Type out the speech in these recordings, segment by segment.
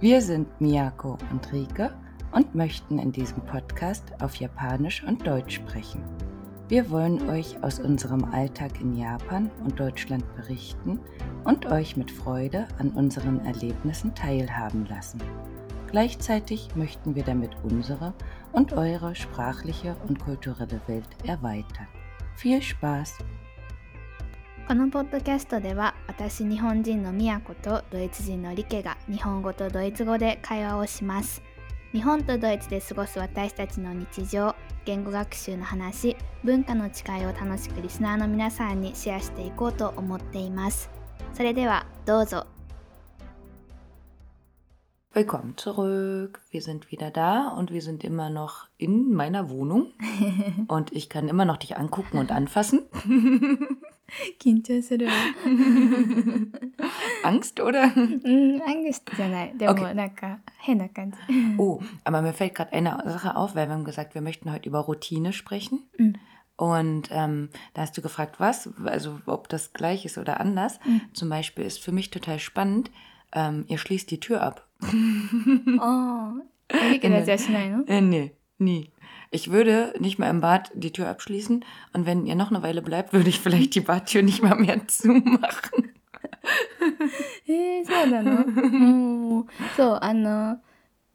Wir sind Miyako und Rike und möchten in diesem Podcast auf Japanisch und Deutsch sprechen. Wir wollen euch aus unserem Alltag in Japan und Deutschland berichten und euch mit Freude an unseren Erlebnissen teilhaben lassen. Gleichzeitig möchten wir damit unsere und eure sprachliche und kulturelle Welt erweitern. Viel Spaß! このポッドキャストでは私日本人のみやことドイツ人のリケが日本語とドイツ語で会話をします。日本とドイツで過ごす私たちの日常言語学習の話文化の誓いを楽しくリスナーの皆さんにシェアしていこうと思っています。それではどうぞ。Willkommen zurück. Wir sind wieder da und wir sind immer noch in meiner Wohnung. und ich kann immer noch dich angucken und anfassen. Angst, oder? Angst, okay. Oh, aber mir fällt gerade eine Sache auf, weil wir haben gesagt, wir möchten heute über Routine sprechen. Und ähm, da hast du gefragt, was, also ob das gleich ist oder anders. Zum Beispiel ist für mich total spannend, ähm, ihr schließt die Tür ab ああリケのやつはしないの Äh, nee, nie. Ich würde nicht mehr im Bad die Tür abschließen und wenn ihr noch eine Weile bleibt, würde ich vielleicht die Badtür nicht mal mehr zumachen. えー、そうなのうんそうあの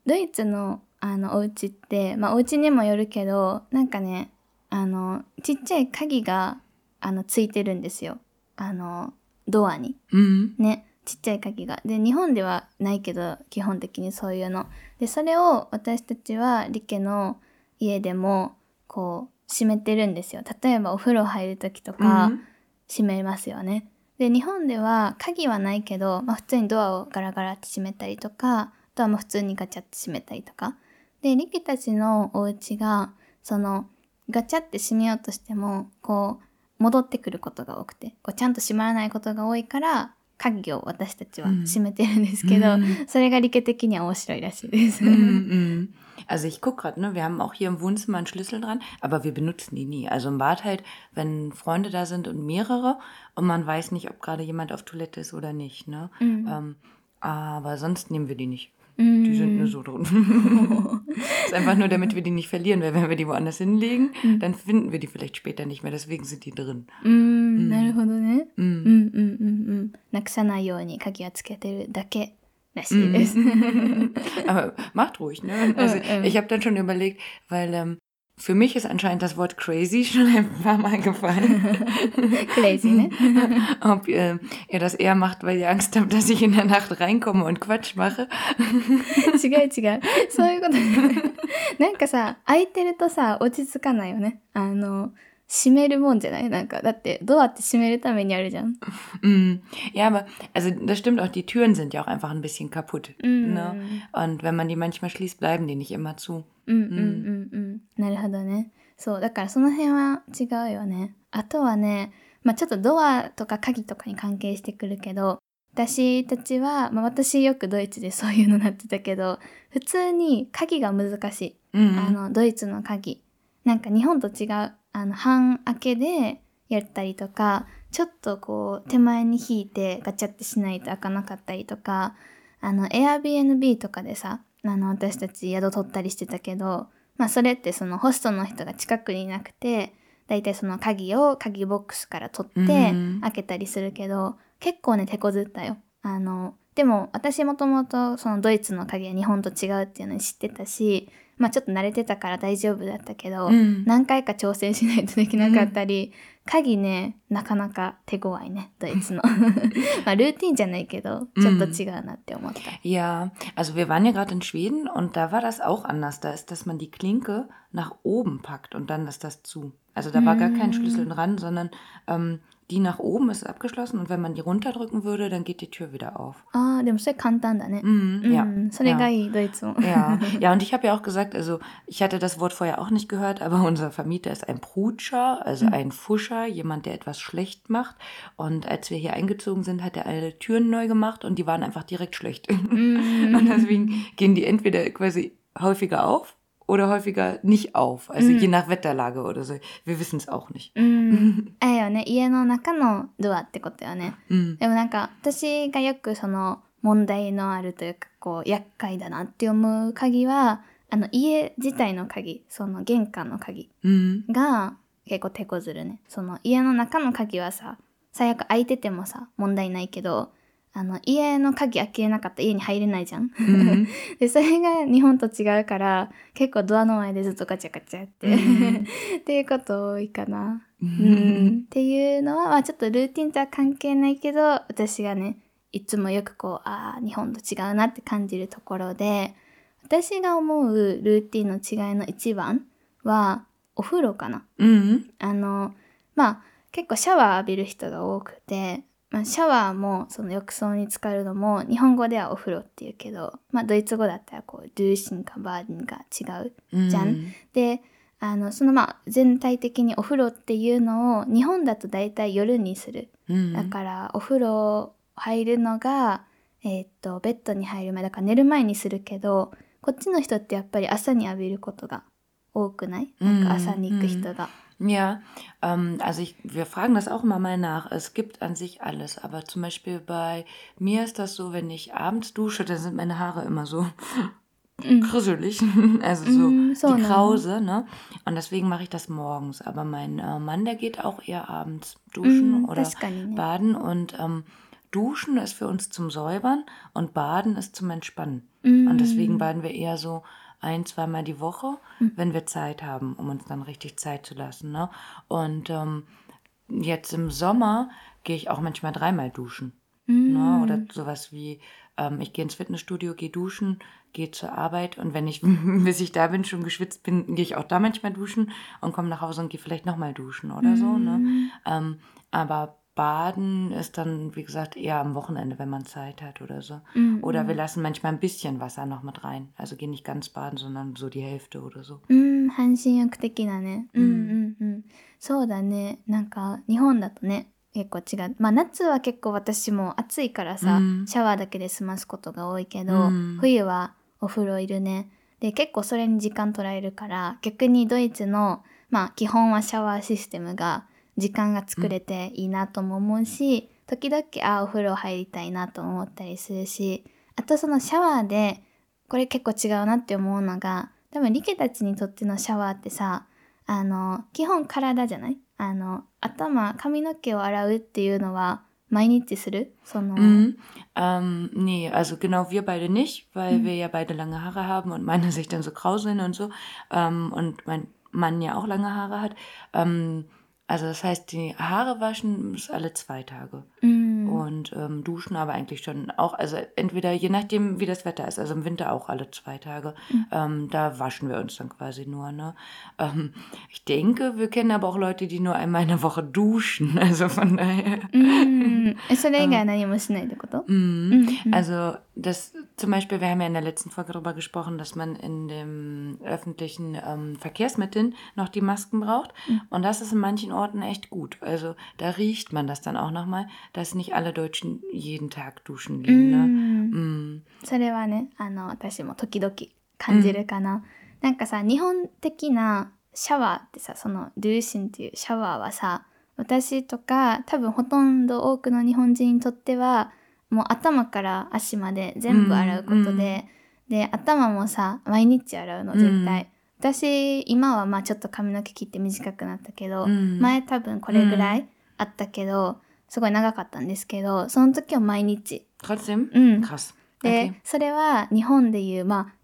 ドイツのあのお家ってまあお家にもよるけどなんかねあのちっちゃい鍵があのついてるんですよあのドアに Mhm. ねちっちゃい鍵がで日本ではないけど基本的にそういうのでそれを私たちはリケの家でもこう閉めてるんですよ例えばお風呂入る時とか、Mhm. 閉めますよね。で日本では鍵はないけど、まあ、普通にドアをガラガラって閉めたりとかあとはもう普通にガチャって閉めたりとかでリキたちのお家がそのガチャって閉めようとしてもこう戻ってくることが多くてこうちゃんと閉まらないことが多いから鍵を私たちは閉めてるんですけど、 Mhm. それがリケ的には面白いらしいです。 Mhm, mhm. Also ich gucke gerade, ne, wir haben auch hier im Wohnzimmer einen Schlüssel dran, aber wir benutzen die nie. Also im Bad halt, wenn Freunde da sind und mehrere und man weiß nicht, ob gerade jemand auf Toilette ist oder nicht. Ne? Mhm. Ähm, aber sonst nehmen wir die nicht. うん Die sind nur so drin. ist einfach nur, damit wir die nicht verlieren, weil wenn wir die woanders hinlegen, dann finden wir die vielleicht später nicht mehr. Deswegen sind die drin. うーんなるほどね。 Mhm. うんうんうんうん。なくさないように鍵をつけてるだけらしいです。 Aber macht ruhig, ne? Also ähm. ich habe dann schon überlegt, weil ähm, für mich ist anscheinend das Wort crazy schon ein paar Mal gefallen. クレイジーね。 Ob ihr, ihr das eher macht, weil ihr Angst habt, dass ich in der Nacht reinkomme und Quatsch mache. 違う違う。そういうことなんかさ、開いてるとさ、落ち着かないよね。あの、 閉めるもんじゃない？なんか、だってドアって閉めるためにあるじゃん。Mm. Ja, aber also das stimmt auch, die Türen sind ja auch einfach ein bisschen kaputt. うん。Ne? Und wenn man die manchmal schließt, bleiben die nicht immer zu. うんうんうんうん。なるほどね。そう、だからその辺は違うよね。あとはね、まあちょっとドアとか鍵とかに関係してくるけど、私たちは、まあ私よくドイツで そういうのなってたけど、普通に鍵が難しい。Mhm. あの、ドイツの鍵。なんか日本と違う、あの、半開けでやったりとか、ちょっとこう、手前に引いてガチャってしないと開かなかったりとか、あの、Airbnb とかでさ、あの、私たち宿取ったりしてたけど、まあそれってそのホストの人が近くにいなくて、だいたいその鍵を鍵ボックスから取ってうん開けたりするけど、結構ね、手こずったよ。あの、でも私もともとそのドイツの鍵は日本と違うっていうのに知ってたし、まあちょっと慣れてたから大丈夫だったけど、Mhm. 何回か挑戦しないとできなかったり、鍵ね、なかなか手強いね、ドイツの。まあルーティンじゃないけど、ちょっと違うなって思った。Ja, also wir waren ja gerade in Schweden und da war das auch anders. Da ist, dass man die Klinke nach oben packt und dann ist das zu. Also da war gar kein Schlüssel dran, sondern ähm, Die nach oben ist abgeschlossen und wenn man die runterdrücken würde, dann geht die Tür wieder auf. Ah, dem ist ja kantan da, ne? Ja. Ja. ja. ja, und ich habe ja auch gesagt, also ich hatte das Wort vorher auch nicht gehört, aber unser Vermieter ist ein Prutscher, also mhm. ein Fuscher, jemand, der etwas schlecht macht. Und als wir hier eingezogen sind, hat er alle Türen neu gemacht und die waren einfach direkt schlecht. Mhm. und deswegen gehen die entweder quasi häufiger auf oder häufiger nicht auf. Also je nach Wetterlage oder so. Wir wissen es auch nicht. よね、家の中のドアってことよね。Mhm. でもなんか、私がよくその、問題のあるというかこう厄介だなって思う鍵はあの家自体の鍵その玄関の鍵 Mhm. が結構手こずるねその家の中の鍵はさ最悪開いててもさ問題ないけどあの家の鍵開けなかったら家に入れないじゃん。Mhm. でそれが日本と違うから結構ドアの前でずっとガチャガチャやって、うんっていうこと多いかな。う Mhm. ん、っていうのは、まあ、ちょっとルーティンとは関係ないけど私がねいつもよくこうああ日本と違うなって感じるところで私が思うルーティンの違いの一番はお風呂かな。Mhm. あのまあ結構シャワー浴びる人が多くて、まあ、シャワーもその浴槽に浸かるのも日本語ではお風呂っていうけど、まあ、ドイツ語だったらこうドゥーシンかバーディンが違う。Mhm. であのそのまあ全体的にお風呂っていうのを日本だと大体夜にする。Mhm. だからお風呂入るのが、えーっとベッドに入る前だから寝る前にするけどこっちの人ってやっぱり朝に浴びることが多くない？なんか朝に行く人が。Ja, ähm, also ich, wir fragen das auch immer mal nach. Es gibt an sich alles, aber zum Beispiel bei mir ist das so, wenn ich abends dusche, dann sind meine Haare immer so krisselig, also so, so die Krause, ne? Und deswegen mache ich das morgens. Aber mein äh, Mann, der geht auch eher abends duschen mm, oder baden und ähm, duschen ist für uns zum Säubern und baden ist zum Entspannen. Mm. Und deswegen baden wir eher so ein, zweimal die Woche, wenn wir Zeit haben, um uns dann richtig Zeit zu lassen. Ne? Und ähm, jetzt im Sommer gehe ich auch manchmal dreimal duschen. Ne? Oder sowas wie, ähm, ich gehe ins Fitnessstudio, gehe duschen, gehe zur Arbeit und wenn ich, bis ich da bin, schon geschwitzt bin, gehe ich auch da manchmal duschen und komme nach Hause und gehe vielleicht nochmal duschen oder so. Ne? Ähm, aber Baden ist dann, wie gesagt, eher am Wochenende, wenn man Zeit hat oder so. Oder wir lassen manchmal ein bisschen Wasser noch mit rein. Also gehen nicht ganz baden, sondern so die Hälfte oder so. うん、半身浴的なね。うんうんうん。そうだね。なんか日本だとね、結構違う。まあ夏は結構私も暑いからさ、うんシャワーだけで済ますことが多いけど、うん冬はお風呂いるね。で、結構それに時間取られるから、逆にドイツの、まあ基本はシャワーシステムが時間が作れていいなとも思うし、時々、あ、お風呂入りたいなと思ったりするし、あとそのシャワーで、これ結構違うなって思うのが多分リケたちにとってのシャワーってさあの基本体じゃないあの頭髪の毛を洗うっていうのは毎日するその、Mhm. Ähm, nee, also genau wir beide nicht, weil wir ja beide lange Haare haben und meine sich dann so grau sind und so. Ähm, und mein Mann ja auch lange Haare hat. Ähm, Also das heißt, die Haare waschen ist alle zwei Tage. Mm. Und ähm, duschen aber eigentlich schon auch, also entweder je nachdem, wie das Wetter ist, also im Winter auch alle zwei Tage. Mm. Ähm, da waschen wir uns dann quasi nur. Ne? Ähm, ich denke, wir kennen aber auch Leute, die nur einmal in der Woche duschen. Also von daher. Mm. んえそれ以外何もしないってこと、 Mhm. うんうん Also das zum Beispiel, wir haben ja in der letzten Folge darüber gesprochen, dass man in den öffentlichen ähm, Verkehrsmitteln noch die Masken braucht. Und das ist in manchen Orten echt gut. Also da riecht man das dann auch nochmal, dass nicht alle Deutschen jeden Tag duschen う gehen. Ne? ん Mm. それはねあの私も時々感じるかな、なんかさ日本的なシャワーってさそのルーシンっていうシャワーはさ 私とか多分ほとんど多くの日本人にとってはもう頭から足まで全部洗うことで、で頭もさ毎日洗うの絶対、私今はまあちょっと髪の毛切って短くなったけど、うん。前多分これぐらいあったけど、すごい長かったんですけどその時は毎日?うん.で.それは日本でいうまあ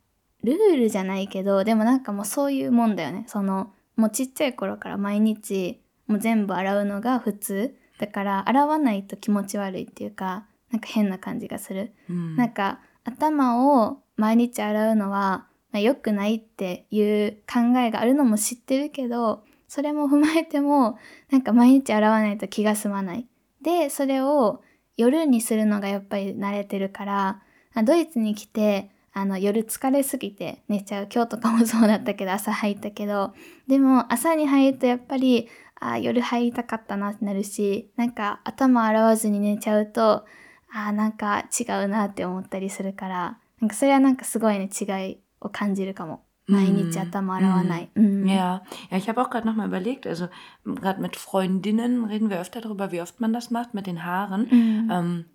ルールじゃないけどでもなんかもうそういうもんだよね。そのもうちっちゃい頃から毎日もう全部洗うのが普通。だから洗わないと気持ち悪いっていうかなんか変な感じがする、Mm. なんか頭を毎日洗うのは、まあ、良くないっていう考えがあるのも知ってるけどそれも踏まえてもなんか毎日洗わないと気が済まない。でそれを夜にするのがやっぱり慣れてるからあドイツに来てあの夜疲れすぎて寝ちゃう。今日とかもそうだったけど朝入ったけどでも朝に入るとやっぱりあー夜入りたかったなってなるしなんか頭洗わずに寝ちゃうとあーなんか違うなって思ったりするからなんかそれはなんかすごいね違いを感じるかも毎日頭洗わない、うん Ja, ja, ich habe auch gerade nochmal überlegt, also gerade mit Freundinnen reden wir öfter darüber, wie oft man das macht mit den Haaren. うん Ähm,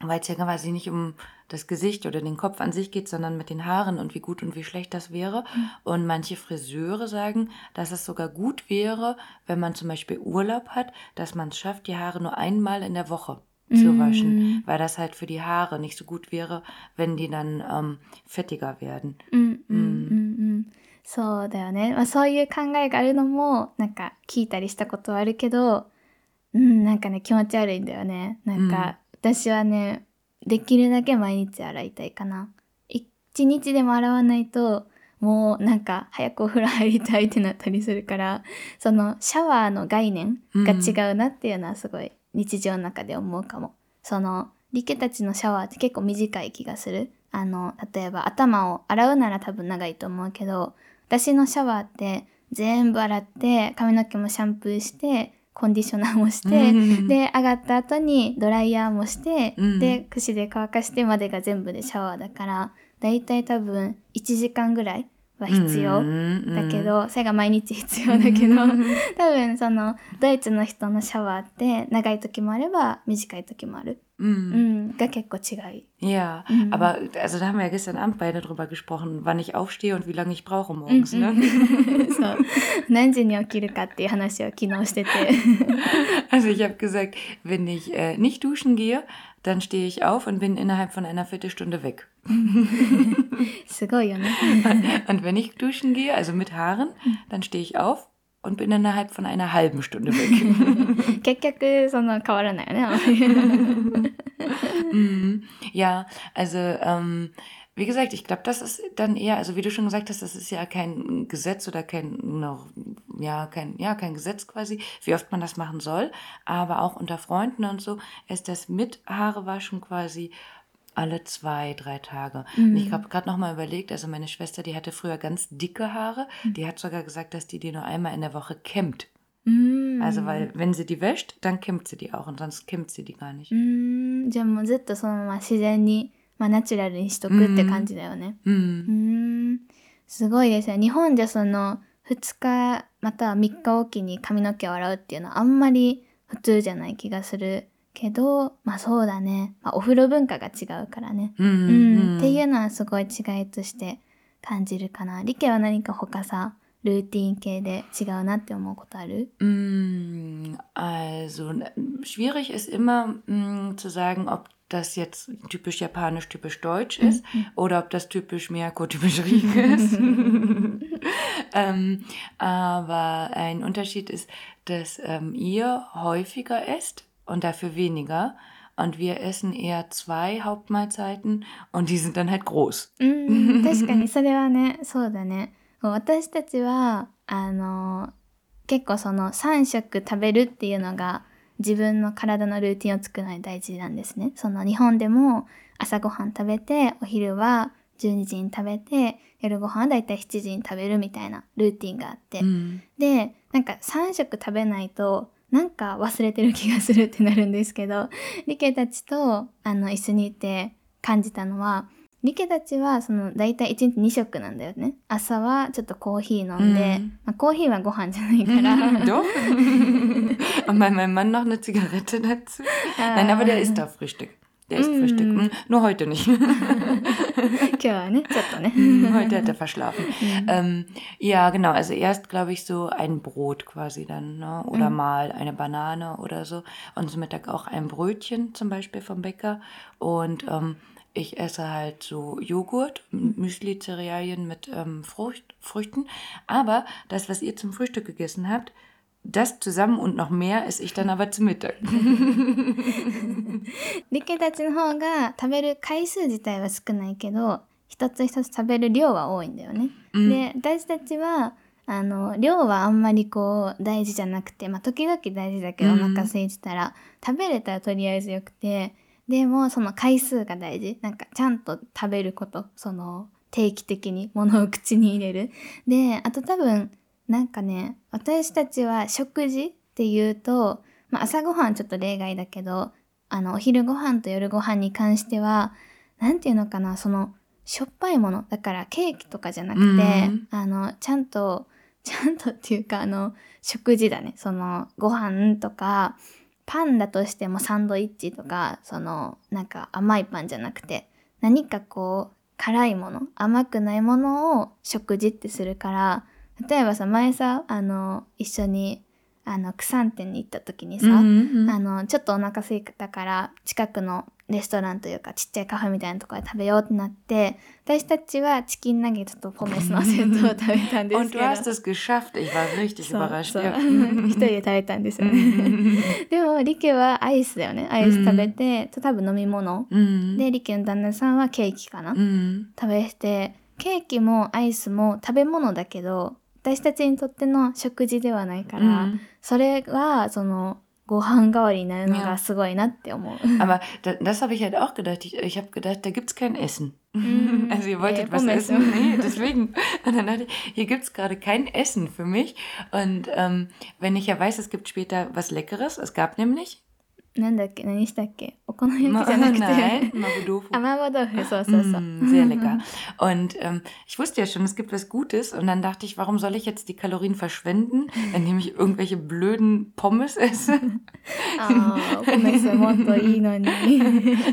weil es ja quasi nicht um das Gesicht oder den Kopf an sich geht, sondern mit den Haaren und wie gut und wie schlecht das wäre. Mhm. Und manche Friseure sagen, dass es sogar gut wäre, wenn man zum Beispiel Urlaub hat, dass man es schafft, die Haare nur einmal in der Woche zu waschen, mm. weil das halt für die Haare nicht so gut wäre, wenn die dann ähm, fettiger werden. Mm, mm, そうだよね。まあそういう考えがあるのもなんか聞いたりしたことはあるけど、うん、なんかね気持ち悪いんだよね。なんか、私はね、 できるだけ毎日洗いたいかな。一日でも洗わないと、もうなんか早くお風呂入りたいってなったりするから、そのシャワーの概念が違うなっていうのはすごい日常の中で思うかも。その、リケたちのシャワーって結構短い気がする。あの、例えば頭を洗うなら多分長いと思うけど、私のシャワーって全部洗って髪の毛もシャンプーしてコンディショナーもして、で上がった後にドライヤーもして、で櫛で乾かしてまでが全部でシャワーだからだいたい多分1時間ぐらいは必要だけど、それが毎日必要だけど、多分そのドイツの人のシャワーって長い時もあれば短い時もある。うん、が結構違い。Ja, mhm. aber also da haben wir ja gestern Abend beide drüber gesprochen, wann ich aufstehe und wie lange ich brauche morgens. Ne? そう。何時に起きるかっていう話を昨日してて。also ich habe gesagt, wenn ich äh, nicht duschen gehe, dann stehe ich auf und bin innerhalb von einer Viertelstunde weg. und wenn ich duschen gehe, also mit Haaren, dann stehe ich auf und bin innerhalb von einer halben Stunde weg. Mhm. ja, also ähm, wie gesagt, ich glaube, das ist dann eher, also wie du schon gesagt hast, das ist ja kein Gesetz oder kein noch, ja, kein, ja, kein Gesetz quasi, wie oft man das machen soll. Aber auch unter Freunden und so ist das mit Haare waschen quasi alle zwei, drei Tage. Mhm. ich habe gerade noch mal überlegt, also meine Schwester, die hatte früher ganz dicke Haare. Mhm. Die hat sogar gesagt, dass die die nur einmal in der Woche kämmt. Mhm. Also weil wenn sie die wäscht, dann kämmt sie die auch und sonst kämmt sie die gar nicht. じゃあもうずっとそのまま自然に、 まあ、ナチュラルにしとくって感じだよね。うん。すごいですね。日本じゃその2日または3日おきに髪の毛を洗うっていうのはあんまり普通じゃない気がする。けど、まあそうだね。まあ、お風呂文化が違うからね。うん、うんうん、っていうのはすごい違いとして感じるかな。リケは何か他さ、ルーティン系で違うなって思うことある？mm, Also, schwierig ist immer mm, zu sagen, ob das jetzt typisch japanisch, typisch deutsch ist mhm. oder ob das typisch Miyako, typisch Rike ist. ähm, aber ein Unterschied ist, dass ähm, ihr häufiger esst und dafür weniger. Und wir essen eher zwei Hauptmahlzeiten und die sind dann halt groß. うん確かにそれはねそうだね私たちはあの結構その3食食べるっていうのが 自分の体のルーティンを作るのに大事なんですね。その日本でも朝ごはん食べてお昼は12時に食べて夜ご飯はだいたい7時に食べるみたいなルーティンがあって、うん、でなんか3食食べないとなんか忘れてる気がするってなるんですけど、リケたちとあの一緒にいて感じたのは、リケたちはその大体1日2食なんだよね。朝はちょっとコーヒー飲んで、うん、まあ、コーヒーはご飯じゃないから。Doch. Und mein, mein Mann noch eine Zigarette dazu. Nein, aber der isst auf Frühstück. Der isst Frühstück. Mm. Nur heute nicht. heute hat er verschlafen. Mhm. Ähm, ja, genau. Also erst, glaube ich, so ein Brot quasi dann. Ne? Oder mhm. mal eine Banane oder so. Und zum Mittag auch ein Brötchen zum Beispiel vom Bäcker. Und ähm, ich esse halt so Joghurt, Müsli, Cerealien mit ähm, Frucht, Früchten. Aber das, was ihr zum Frühstück gegessen habt, das zusammen und noch mehr esse ich dann aber zu Mittag. リケたちの方が食べる回数自体は少ないけど一つ一つ食べる量は多いんだよね。うん、で私たちはあの量はあんまりこう大事じゃなくてまあ時々大事だけどお腹空いてたら、うん、食べれたらとりあえずよくて でもその回数が大事なんかちゃんと食べることその定期的に物を口に入れる。であと多分なんかね、私たちは食事っていうと、まあ、朝ごはんちょっと例外だけど、あの、お昼ご飯と夜ご飯に関しては、なんていうのかな、その、しょっぱいもの。だからケーキとかじゃなくて、うん、あの、ちゃんと、ちゃんとっていうか、あの、食事だね。その、ご飯とか、パンだとしてもサンドイッチとかそのなんか甘いパンじゃなくて何かこう辛いもの甘くないものを食事ってするから例えばさ前さあの一緒にあのクサン店に行った時にさ、Mhm. あのちょっとお腹空いたから近くのレストランというかちっちゃいカフェみたいなところで食べようってなって私たちはチキンナゲットとポメスのセットを食べたんですけど. 一人で食べたんですよねでもリケはアイスだよねアイス食べて、と多分飲み物 Mhm. でリケの旦那さんはケーキかな、Mhm. 食べてケーキもアイスも食べ物だけど私たちにとっての食事ではないから、Mhm. それはそのご飯代わりになるのいやがすごいなって思う。 Aber da, das habe ich halt auch gedacht. Ich, ich habe gedacht, da gibt es kein Essen. Mm, Also ihr wolltet äh, was Pommes. essen? Nee, deswegen. Und dann dachte ich, hier gibt es gerade kein Essen für mich. Und ähm, wenn ich ja weiß, es gibt später was Leckeres, es gab nämlich なんだっけ何したっけお好み Ma 焼きじゃなく nein, て Mabudofu. あ麻婆豆腐そうそうそう、 Mm, sehr lecker. Und ähm, ich wusste ja schon, es gibt was Gutes. Und dann dachte ich, warum soll ich jetzt die Kalorien verschwenden, indem ich irgendwelche blöden Pommes esse? ああお米スもっといいのに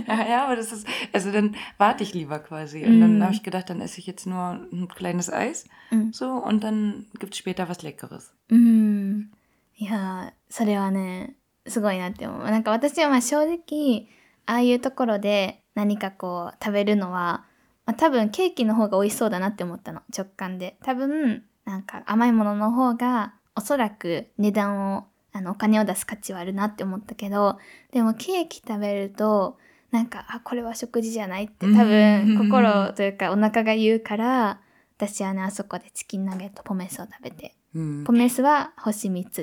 ja, ja, aber das ist, also dann warte ich lieber quasi. Und dann Mm. habe ich gedacht, dann esse ich jetzt nur ein kleines Eis. Mm. So, und dann gibt es später was Leckeres. うんいやそれはね すごいなって思う。なんか私はまあ正直ああいうところで何かこう食べるのは、まあ、多分ケーキの方が美味しそうだなって思ったの。直感で。多分なんか甘いものの方がおそらく値段をあのお金を出す価値はあるなって思ったけどでもケーキ食べるとなんかあこれは食事じゃないって多分うん心というかお腹が言うから私はねあそこでチキンナゲットポメスを食べて Hm. Pommes war Hoshimitsu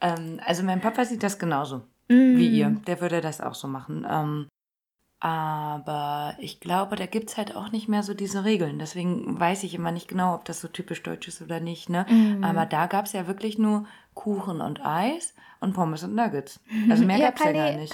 ähm, also mein Papa sieht das genauso mm. wie ihr. Der würde das auch so machen. Ähm, aber ich glaube, da gibt es halt auch nicht mehr so diese Regeln. Deswegen weiß ich immer nicht genau, ob das so typisch deutsch ist oder nicht. Ne? Mm. Aber da gab es ja wirklich nur Kuchen und Eis und Pommes und Nuggets. Also mehr gab es ja, ja gar nicht.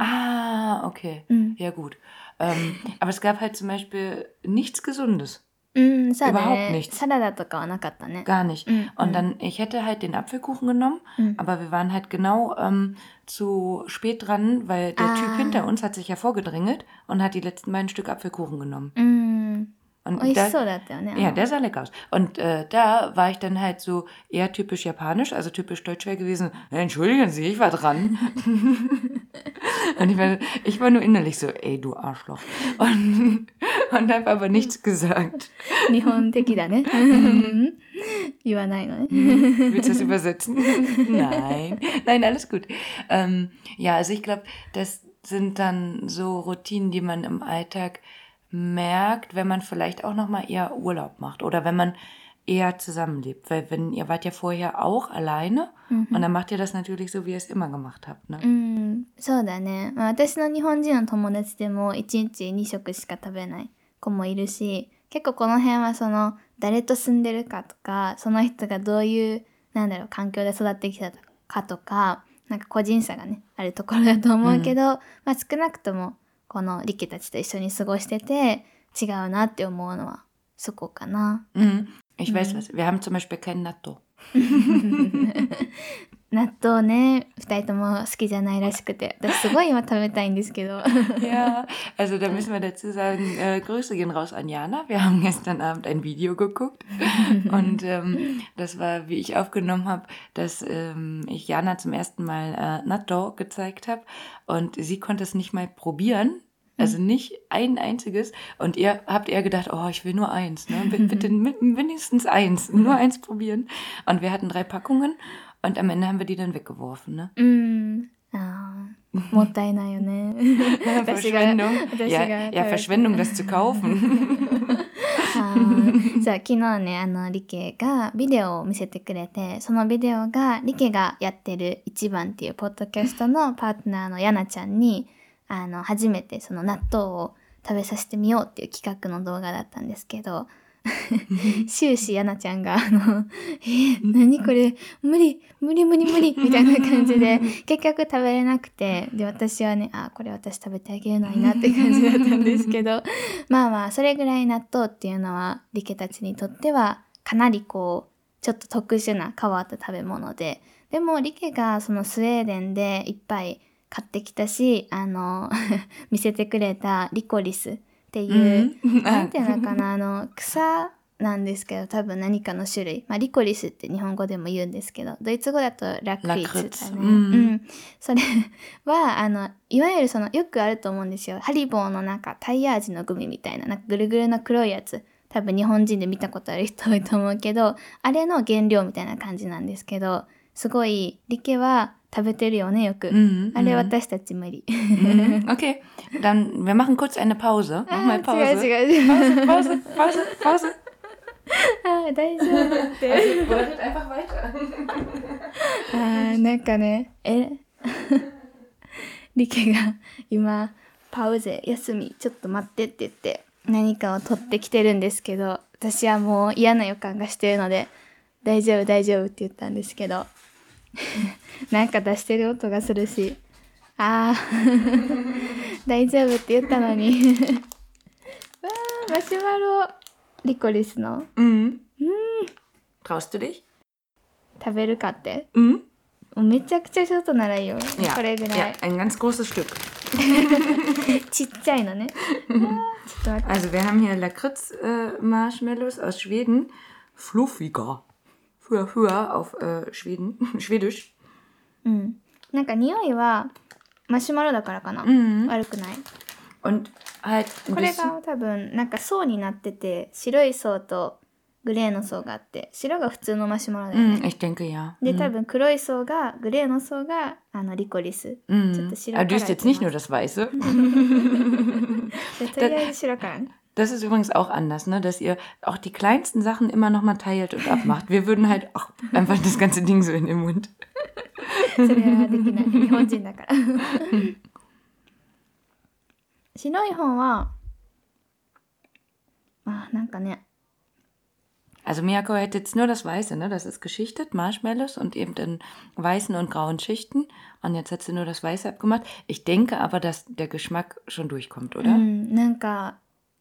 Ah, okay. Mm. Ja, gut. Ähm, aber es gab halt zum Beispiel nichts Gesundes. うん、そうだ Überhaupt ね。 nichts. サラダとかはなかったね。 Gar nicht. うん、 Und dann, ich hätte halt den Apfelkuchen genommen, うん、 aber wir waren halt genau ähm, zu spät dran, weil der Ah. Typ hinter uns hat sich ja vorgedrängelt und hat die letzten beiden Stück Apfelkuchen genommen. うん、 und oh, ich da, so das ja. Ja, der sah lecker aus. Und äh, da war ich dann halt so eher typisch japanisch, also typisch deutsch wäre gewesen. Entschuldigen Sie, ich war dran. und ich war, ich war nur innerlich so, ey, du Arschloch. Und, und habe aber nichts gesagt. ne? Nein, ne? Mhm. Willst du das übersetzen? Nein. Nein, alles gut. Ähm, ja, also ich glaube, das sind dann so Routinen, die man im Alltag merkt, wenn man vielleicht auch noch mal eher Urlaub macht oder wenn man eher zusammenlebt. Weil wenn ihr wart ja vorher auch alleine und dann macht ihr das natürlich so, wie ihr es immer gemacht habt. Ne? うん、そうだね。まあ、私の日本人の友達でも1日2食しか食べない子もいるし、結構この辺はその誰と住んでるかとか、その人がどういう、なんだろう、環境で育ってきたかとか、なんか個人差がね、あるところだと思うけど、まあ少なくともこのリケたちと一緒に過ごしてて違うなって思うのはそこかな。Mhm. Ich weiß Mhm. was. Wir haben zum Beispiel kein Natto. 納豆ね、二人とも好きじゃないらしくて、私すごい今食べたいんですけど。 Ja, also da müssen wir dazu sagen, äh, Grüße gehen raus an Jana. Wir haben gestern Abend ein Video geguckt und ähm, das war, wie ich aufgenommen habe, dass ähm, ich Jana zum ersten Mal äh, Natto gezeigt habe und sie konnte es nicht mal probieren. Also nicht ein einziges. Und ihr habt eher gedacht, oh, ich will nur eins. Ne? B- Bitte mi- mindestens eins. Nur eins probieren. Und wir hatten drei Packungen und am Ende haben wir die dann weggeworfen. Ne? うん。ああ、もったいないよね。Verschwendung. 私 Ja, が ja, Verschwendung, das zu kaufen. そう昨日ねあのリケがビデオを見せてくれてそのビデオがリケがやってる「一番」っていうポッドキャストのパートナーのヤナちゃんにあの初めてその納豆を食べさせてみようっていう企画の動画だったんですけど 終始ヤナちゃんがあの「えー、何これ？無理無理無理無理」みたいな感じで 結局食べれなくてで私はねあこれ私食べてあげるのになって感じだったんですけどまあまあそれぐらい納豆っていうのはリケたちにとってはかなりこうちょっと特殊な変わった食べ物ででもリケがそのスウェーデンでいっぱい買ってきたしあの見せてくれたリコリスっていう、Mhm. なんていうのかな あ。の草なんですけど多分何かの種類、まあ、リコリスって日本語でも言うんですけどドイツ語だとラクリッツだね、うん。うん。それはあのいわゆるそのよくあると思うんですよ。ハリボーのなんかタイヤ味のグミみたいななんかぐるぐるの黒いやつ。多分日本人で見たことある人多いと思うけどあれの原料みたいな感じなんですけどすごいリケは食べてるよねよく、Mhm, あれ mhm. 私たち無理 Mhm. Okay, dann wir machen kurz eine Pause. Mach mal あ Pause. 違う違う違う Pause, Pause, Pause. あ大丈夫って。Wolltet einfach weiter. あーなんかね、え、リケが今、パウゼ、休み、ちょっと待ってって言って、何かを取ってきてるんですけど、私はもう嫌な予感がしてるので、大丈夫、大丈夫って言ったんですけど、なんか出してる音がするし、あー、大丈夫って言ったのに、わー、マシュマロ、リコリスの Mhm. Traust du dich? 食べるかって、Mhm. もうめちゃくちゃショートならいいよ。Ja. これぐらい。ja, ein ganz großes Stück. ちっちゃいのね。あーちょっと待って。Also wir haben hier Lakritz-Marshmallows aus Schweden. Fluffiger. ふわふわ auf、uh, Schweden, Schwedisch. うん。なんか匂いはマシュマロだからかな。うん、悪くない。Und halt これが多分なんかうになってて白いうとグレーのうがあって白が普通のマシュマロだよね。うん、ich denke ja. で多分黒いうがグレーのうがあのリコリス。うん。ちょっと白から。あ、du isst jetzt nicht nur das Weiße? とりあえず白からね。Das ist übrigens auch anders, ne? dass ihr auch die kleinsten Sachen immer noch mal teilt und abmacht. Wir würden halt auch einfach das ganze Ding so in den Mund. それはできない。日本人だから。白い方はあなんかね Also Miyako hat jetzt nur das Weiße, ne? Das ist geschichtet, Marshmallows und eben in weißen und grauen Schichten. Und jetzt hat sie nur das Weiße abgemacht. Ich denke aber, dass der Geschmack schon durchkommt, う oder? ん、なんか、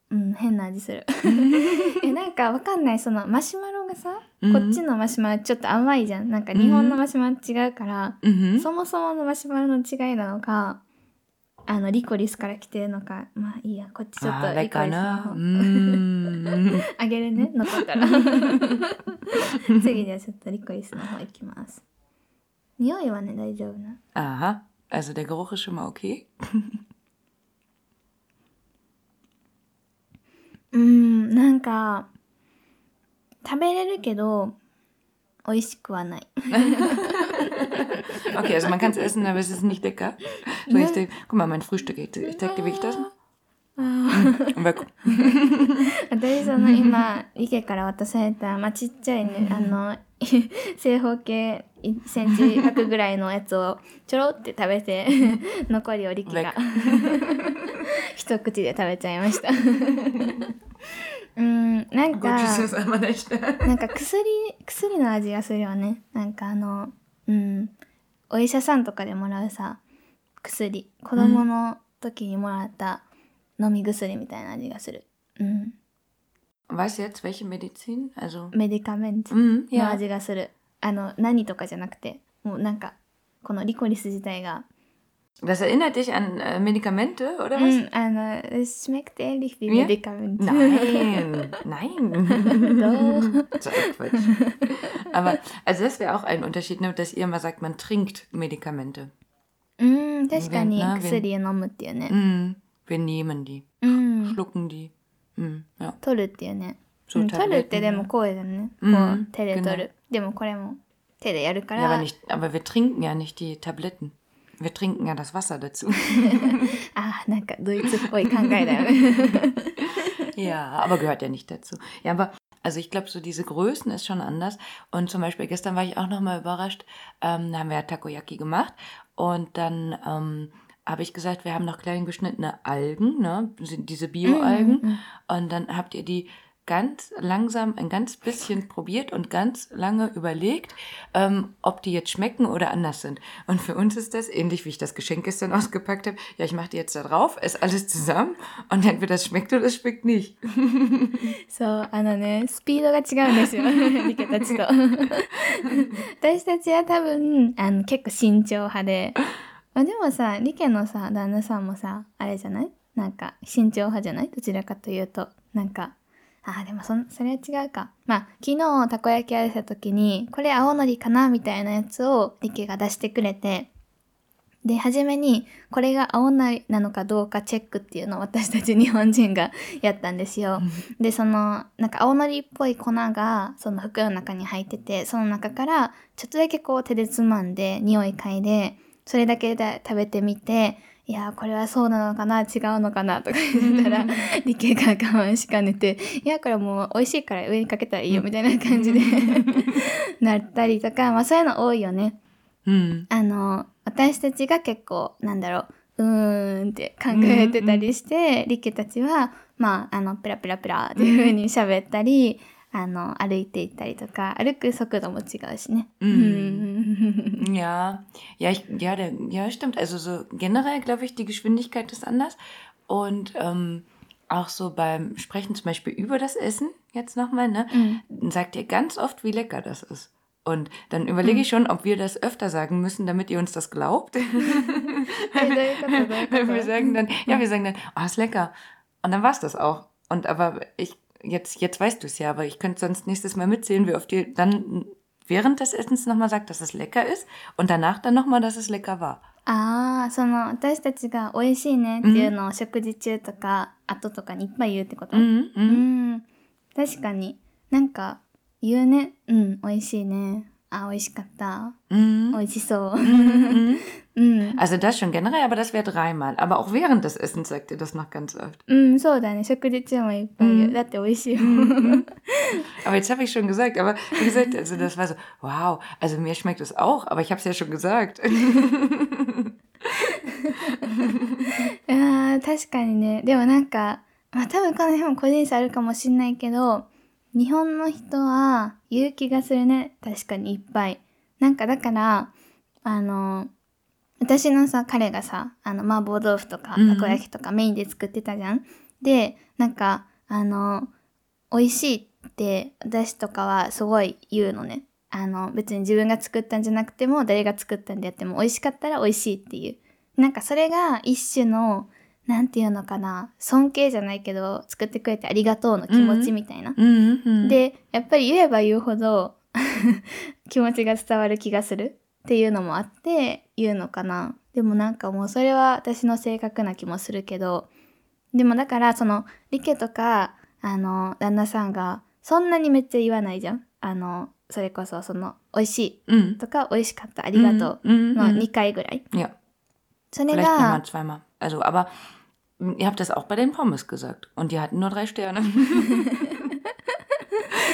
うん、変な味する。え、なんかわかんない、そのマシュマロがさ、うんこっちのマシュマロちょっと甘いじゃん。なんか日本のマシュマロ違うから、Mhm. そもそものマシュマロの違いなのか、あの、リコリスから来てるのか、まあいいや、こっちちょっ Ah, とリコリスの ne? 方、Mm. あげるね、残ったら。次ではちょっとリコリスの方いきます。匂いはね、大丈夫な。Aha, also der Geruch ist schon mal okay. うん、なんか、食べれるけど、美味しくはない。Okay, also man kann es essen, aber es ist nicht lecker. So, ich denk, guck mal, mein Frühstück. Ich, ich zeig dir, wie ich das mache. 私その今池から渡された、まあ、ちっちゃいねあの正方形1センチ角ぐらいのやつをちょろって食べて残りを力が一口で食べちゃいました うんなんか.なんか薬薬の味がするよねなんかあのうんお医者さんとかでもらうさ薬子供の時にもらった飲み薬みたいな味がするうん。Weißt du jetzt, welche Medizin? Also. メディカメント Mm, の ja. 味がする。あの、何とかじゃなくて、もうなんか、このリコリス自体が、Das erinnert dich an äh, Medikamente, oder う was? ん、あの、es schmeckt ähnlich wie ね Medikament. Nein, nein. Doch. So ein Quatsch. Aber, also das wäre auch ein Unterschied, ne, dass ihr mal sagt, man trinkt Medikamente. うん、確かにな薬を飲むっていうね。 Mm, wir nehmen die, うん。 schlucken die. Mm, ja. 取るっていうね。 So うん、取るってで Tabletten, も ja. 声だね。こうんう、手で取る。でもこれも手でやるか Ja, ら。 aber, nicht, aber wir trinken ja nicht die Tabletten. Wir trinken ja das Wasser dazu. ah, danke. ja, aber gehört ja nicht dazu. Ja, aber also ich glaube, so diese Größen ist schon anders. Und zum Beispiel gestern war ich auch nochmal überrascht. Ähm, da haben wir ja Takoyaki gemacht und dann ähm, habe ich gesagt, wir haben noch klein geschnittene Algen, ne? diese Bioalgen. Mm -hmm. Und dann habt ihr die ganz langsam ein ganz bisschen probiert und ganz lange überlegt, ähm, ob die jetzt schmecken oder anders sind. Und für uns ist das ähnlich, wie ich das Geschenk gestern ausgepackt habe. Ja, ich mache die jetzt da drauf, esse alles zusammen und entweder das schmeckt oder es schmeckt nicht. そう、あのね、スピードが違うんですよ。リケたちと。私たちは多分、あの、結構慎重派で。まあ、でもさ、リケのさ、旦那さんもさ、あれじゃないなんか、慎重派じゃないどちらかというと。なんか、 あ、でもそ、それは違うか。まあ、昨日たこ焼きあれた時に、これ青のりかなみたいなやつをリケが出してくれて、で、初めに、これが青のりなのかどうかチェックっていうのを私たち日本人がやったんですよ。で、その、なんか青のりっぽい粉が、その袋の中に入ってて、その中から、ちょっとだけこう手でつまんで、匂い嗅いで、それだけで食べてみて、いやー、これはそうなのかな？違うのかな？とか言ったら、理系が我慢しかねて、いや、これもう美味しいから上にかけたらいいよみたいな感じで なったりとか、まあそういうの多いよね。Hm. あの、私たちが結構、なんだろう、うーんって考えてたりして、リケたちは、まあ、あの、ペラペラペラっていう風に喋ったり、あの、歩いていったりとか、歩く速度も違うしね。うんうん。 Ja, ja, ich, ja, der, ja, stimmt. Also so generell glaube ich, die Geschwindigkeit ist anders. Und ähm, auch so beim Sprechen zum Beispiel über das Essen, jetzt nochmal, ne, Mhm. sagt ihr ganz oft, wie lecker das ist. Und dann überlege ich schon, ob wir das öfter sagen müssen, damit ihr uns das glaubt. えどういうことどういうこ Weil wir と sagen dann, ja, wir sagen dann, oh, ist lecker. Und dann war es das auch. Und aber ich, jetzt, jetzt weißt du es ja, aber ich könnte sonst nächstes Mal mitzählen, wie oft ihr dann während des Essens nochmal sagt, dass es lecker ist und danach dann nochmal, dass es lecker war. ああ、その、私たちが美味しいねっていうのを食事中とか、後とかにいっぱい言うってこと、 Mhm, う mhm. ん。確かに。なんか、言うね。うん、美味しいね。 あ、美味しかった。 Mhm. 美味しそう。 Mhm. うん。 Also das schon generell, aber das wäre dreimal. Aber auch während des Essens sagt ihr das noch ganz oft. うん、そうだね。食事中もいっぱい言う。うんだって美味しいもん。 Aber jetzt habe ich schon gesagt, aber wie gesagt, also das war so, wow, also mir schmeckt es auch, aber ich habe es ja schon gesagt. あー確かにね。でもなんか、まあ多分この辺も個人差あるかもしんないけど、 日本の人は言う気がするね。確かにいっぱい。なんかだから、あの、私のさ、彼がさ、あの、麻婆豆腐とか、うんたこ焼きとかメインで作ってたじゃん。で、なんか、あの、美味しいって私とかはすごい言うのね。あの、別に自分が作ったんじゃなくても、誰が作ったんであっても、美味しかったら美味しいっていう。なんかそれが一種の、なんていうのかな、尊敬じゃないけど、作ってくれてありがとうの気持ちみたいな。Mhm, mhm. で、やっぱり言えば言うほど 気持ちが伝わる気がするっていうのもあって言うのかな。でもなんかもうそれは私の性格な気もするけど、でもだからその、リケとか、あの、旦那さんがそんなにめっちゃ言わないじゃん。あの、それこそその、美味し Mhm. いとか美味しかった、ありがと Mhm, う mhm, の mhm. 2回ぐらい。それが. Also, aber mm, ihr habt das auch bei den Pommes gesagt. Und die hatten nur drei Sterne.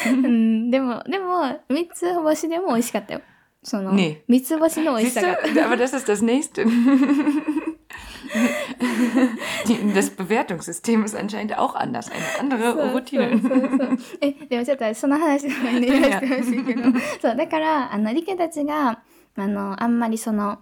うん、でも、でも、三つ星でも美味しかったよ。その、ね三つ星の美味し Siehst さが。 du? Aber das ist das nächste. Die, das Bewertungssystem ist anscheinend auch anders. Eine そう andere そう Routine. そうそうえ、でもちょっとその話の前に言わせてほしいけど。そう、だから、あの、リケたちが、あの、あんまりその、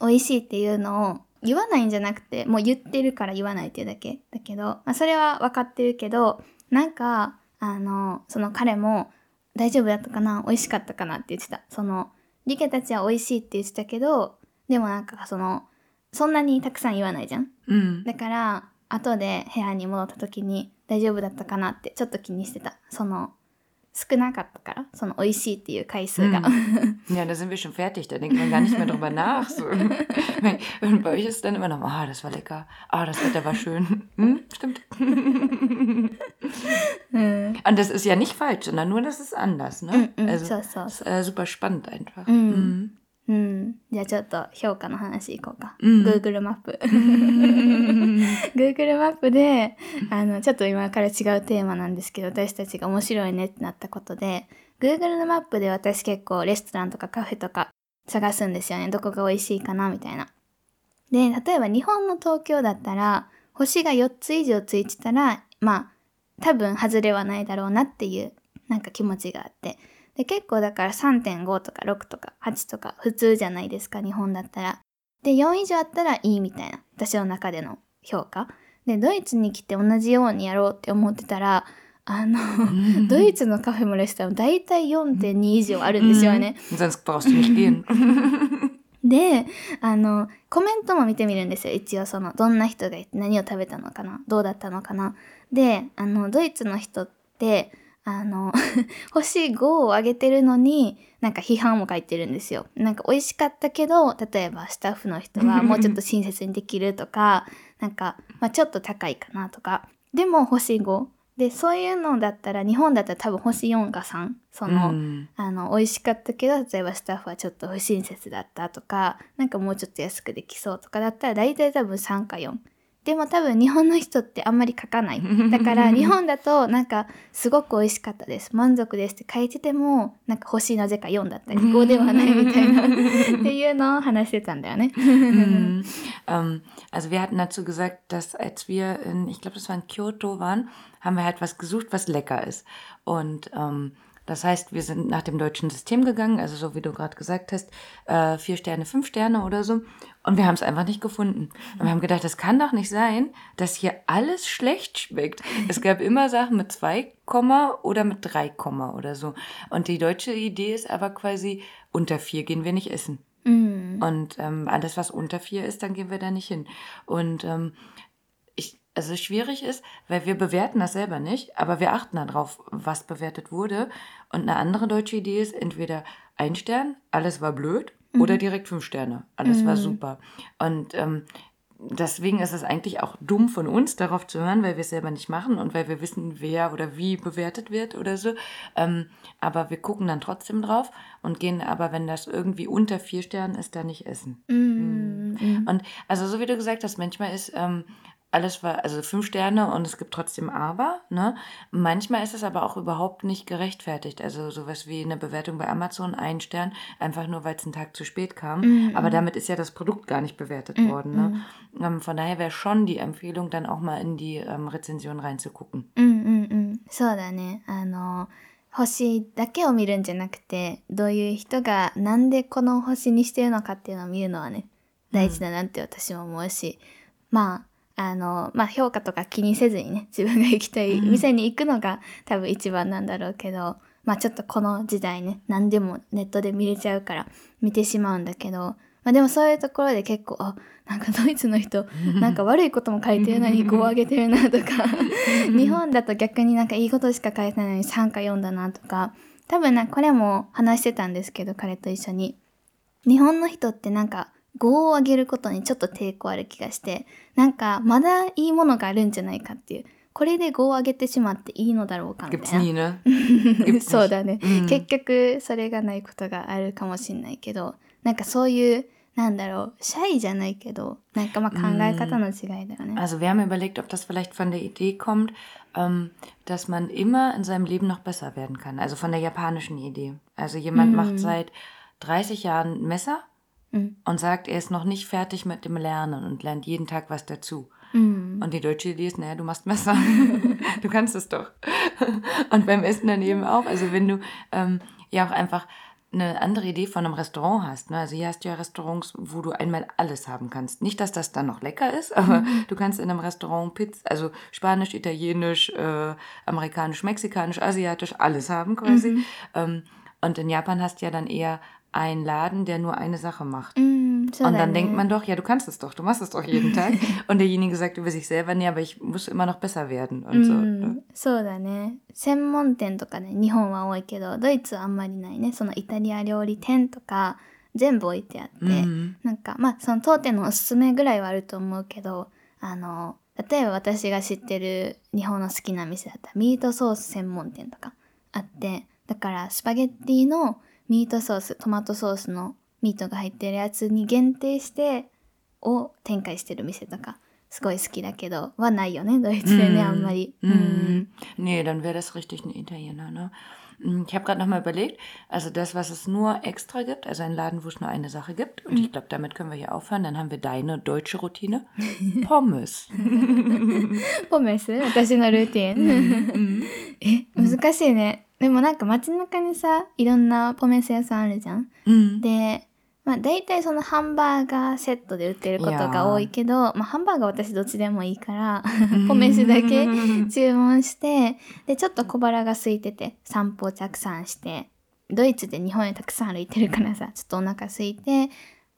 美味しいっていうのを 言わないんじゃなくて、もう言ってるから言わないっていうだけ。だけど、まあ、それは分かってるけど、なんか、あの、その彼も、大丈夫だったかな？美味しかったかなって言ってた。その、リケたちは美味しいって言ってたけど、でもなんかその、そんなにたくさん言わないじゃん？Mhm. だから、後で部屋に戻った時に大丈夫だったかなってちょっと気にしてた。その、少なかったから、その美味しいっていう回数が。 Ja, da sind wir schon fertig. Da denkt man gar nicht mehr drüber nach. So. Und bei euch ist dann immer noch, ah, das war lecker. Ah, das Wetter war schön. Hm, stimmt. うん。 Und das ist ja nicht falsch, sondern nur, das ist anders. Ne? うん、 Also, そうそう das そ ist äh, super spannend einfach. Mhm. うん。じゃあちょっと評価の話いこうか。うん Google マップ。Google マップで、あの、ちょっと今から違うテーマなんですけど、私たちが面白いねってなったことで、Google のマップで私結構レストランとかカフェとか探すんですよね。どこが美味しいかなみたいな。で、例えば日本の東京だったら、星が4つ以上ついてたら、まあ、多分外れはないだろうなっていうなんか気持ちがあってで結構だから3.5とか6とか8とか普通じゃないですか日本だったら。で4以上あったらいいみたいな私の中での評価。でドイツに来て同じようにやろうって思ってたらあの、ドイツのカフェもレストラン大体4.2以上あるんですよね。で、あの、コメントも見てみるん。ですよ。一応その、どん。な人が何を食べたのかなどうだったのかなで、あの、ドイツの人って、あの、星5を上げてるのに、なんか批判も書いてるんですよ。なんか美味しかったけど、例えばスタッフの人は もうちょっと親切にできるとか、なんか、まあ、ちょっと高いかなとか。でも星5。でそういうのだったら日本だったら多分星4か3その、うん、あの美味しかったけど例えばスタッフはちょっと不親切だったとかなんかもうちょっと安くできそうとかだったら大体多分3か4でも多分日本の人ってあんまり書かない。だから日本だとなんかすごく美味しかったです。満足ですって書いててもなんか星なぜか4だったり5ではないみたいなっていうのを話してたんだよね。um, also wir hatten dazu gesagt, dass als wir in, ich glaube das war in Kyoto waren, haben wir halt was gesucht, was lecker ist. Und um, Das heißt, wir sind nach dem deutschen System gegangen, also so wie du gerade gesagt hast, äh, vier Sterne, fünf Sterne oder so. Und wir haben es einfach nicht gefunden. Und wir haben gedacht, das kann doch nicht sein, dass hier alles schlecht schmeckt. Es gab immer Sachen mit zwei Komma oder mit drei Komma oder so. Und die deutsche Idee ist aber quasi, unter vier gehen wir nicht essen. Mm. Und ähm, alles, was unter vier ist, dann gehen wir da nicht hin. Und ähm, also schwierig ist, weil wir bewerten das selber nicht, aber wir achten darauf, was bewertet wurde. Und eine andere deutsche Idee ist entweder ein Stern, alles war blöd, mhm. oder direkt fünf Sterne, alles mhm. war super. Und ähm, deswegen ist es eigentlich auch dumm von uns, darauf zu hören, weil wir es selber nicht machen und weil wir wissen, wer oder wie bewertet wird oder so. Ähm, aber wir gucken dann trotzdem drauf und gehen aber, wenn das irgendwie unter vier Sternen ist, da nicht essen. Mhm. mhm. Und also so wie du gesagt hast, manchmal ist ähm, alles war, also fünf Sterne und es gibt trotzdem aber, ne? Manchmal ist es aber auch überhaupt nicht gerechtfertigt. Also sowas wie eine Bewertung bei Amazon, ein Stern, einfach nur weil es einen Tag zu spät kam. Mm Aber damit ist ja das Produkt gar nicht bewertet mm worden, ne? Ähm, von daher wäre schon die Empfehlung, dann auch mal in die ähm, Rezension reinzugucken. うんうんうん。そうだね。あの、星だけを見るんじゃなくて、どういう人がなんでこの星にしてるのかっていうのを見るのはね、大事だなって私も思うし、まあ、 あの、まあ、評価とか気にせずにね、自分が行きたい店に行くのが多分一番なんだろうけど、まあ、ちょっとこの時代ね、何でもネットで見れちゃうから見てしまうんだけど、まあ、でもそういうところで結構、あ、なんかドイツの人、なんか悪いことも書いてるのに5を上げてるなとか、日本だと逆になんかいいことしか書いてないのに3か4だなとか、多分な、これも話してたんですけど、彼と一緒に。日本の人ってなんか5を上げることにちょっと抵抗ある気がして、なんかまだいいものがあるんじゃないかっていう。これで5を上げてしまっていいのだろうかみたいな。そうだね、うん、結局それがないことがあるかもしれないけど、なんかそういうなんだろう、シャイじゃないけど、なんかまあ考え方の違いだよね。Also wir haben überlegt, ob das vielleicht von der Idee kommt, ähm, dass man immer in seinem Leben noch besser werden kann. Also von der japanischen Idee. Also jemand mm. macht seit 30 Jahren Messer mhm. und sagt, er ist noch nicht fertig mit dem Lernen und lernt jeden Tag was dazu. Mhm. Und die deutsche Idee ist, naja, du machst Messer. du kannst es doch. und beim Essen daneben auch. Also wenn du ähm, ja auch einfach eine andere Idee von einem Restaurant hast. Ne? Also hier hast du ja Restaurants, wo du einmal alles haben kannst. Nicht, dass das dann noch lecker ist, aber mhm. du kannst in einem Restaurant Pizza, also Spanisch, Italienisch, äh, Amerikanisch, Mexikanisch, Asiatisch, alles haben quasi. Mhm. Ähm, und in Japan hast du ja dann eher ein Laden, der nur eine Sache macht. Mm, so und dann denkt man doch, ja, du kannst es doch, du machst es doch jeden Tag. und derjenige sagt über sich selber, nee, aber ich muss immer noch besser werden und so. そうだね。専門店とかね、日本は多いけど、ドイツはあんまりないね。そのイタリア料理店とか、全部置いてあって、うん、なんか、まあ、その当店のおすすめぐらいはあると思うけど、あの、例えば私が知ってる日本の好きな店だったら、ミートソース専門店とかあって、だからスパゲッティのミートソーストマトソースのミートが入ってるやつに限定してを展開してる店とかすごい好きだけどはないよねドイツでね、あんまり。うん。Nee, dann wäre das richtig ein Italiener, ne? Hm, Ich habe gerade nochmal überlegt, also das, was es nur extra gibt, also ein Laden, wo es nur eine Sache gibt, und ich glaube, damit können wir hier aufhören, dann haben wir deine deutsche Routine, Pommes. ポメス私のルーティン。え、難しいね。 でもなんか街中にさ、いろんなポメス屋さんあるじゃん。Mhm. で、まあ大体そのハンバーガーセットで売ってることが多いけど、まあハンバーガー私どっちでもいいから、ポメスだけ注文して、で、ちょっと小腹が空いてて、散歩をたくさんして、ドイツで日本にたくさん歩いてるからさ、ちょっとお腹空いて、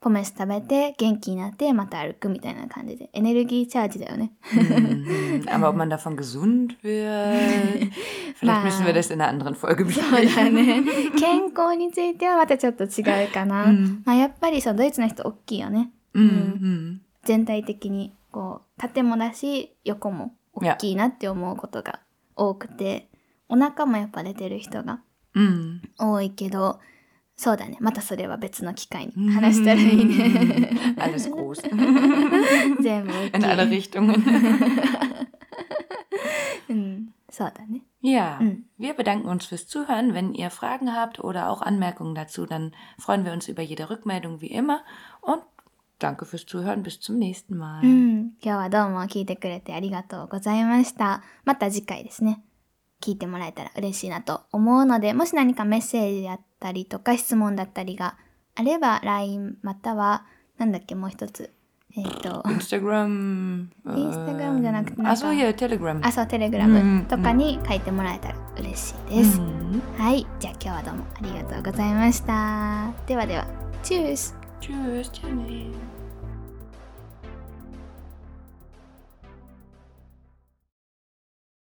ポメス食べて、元気になって、また歩くみたいな感じで、エネルギーチャージだよね。Mhm. Aber ob man davon gesund wird, vielleicht müssen wir das in einer anderen Folge besprechen. 健康についてはまたちょっと違うかな。うんまあやっぱりそう、ドイツの人大きいよね。Mhm. 全体的に、こう、縦もだし、横も大きいなって思うことが多くて、お腹もやっぱ出てる人が Mhm. 多いけど、そうだね。またそれは別の機会に話したらいいね。 Alles groß. 全部大 In alle きい。 Richtungen. うん、そうだね。 Ja, Mhm. wir bedanken uns fürs Zuhören. Wenn ihr Fragen habt oder auch Anmerkungen dazu, dann freuen wir uns über jede Rückmeldung wie immer. Und danke fürs Zuhören. Bis zum nächsten Mal. うん。今日はどうも聞いてくれてありがとうございました。また次回ですね。 聞いてもらえたら嬉しいなと思うので、もし何かメッセージだったりとか質問だったりがあれば LINE または、なんだっけもう一つ。えっ、と、Instagram. Instagram じゃなくてなんか Achso, hier, Telegram. あ、そう、テレグラうんムとかに書いてもらえたら嬉しいです。Mhm. はい。じゃあ今日はどうもありがとうございました。ではでは、チュース Tschüss. Tschüss.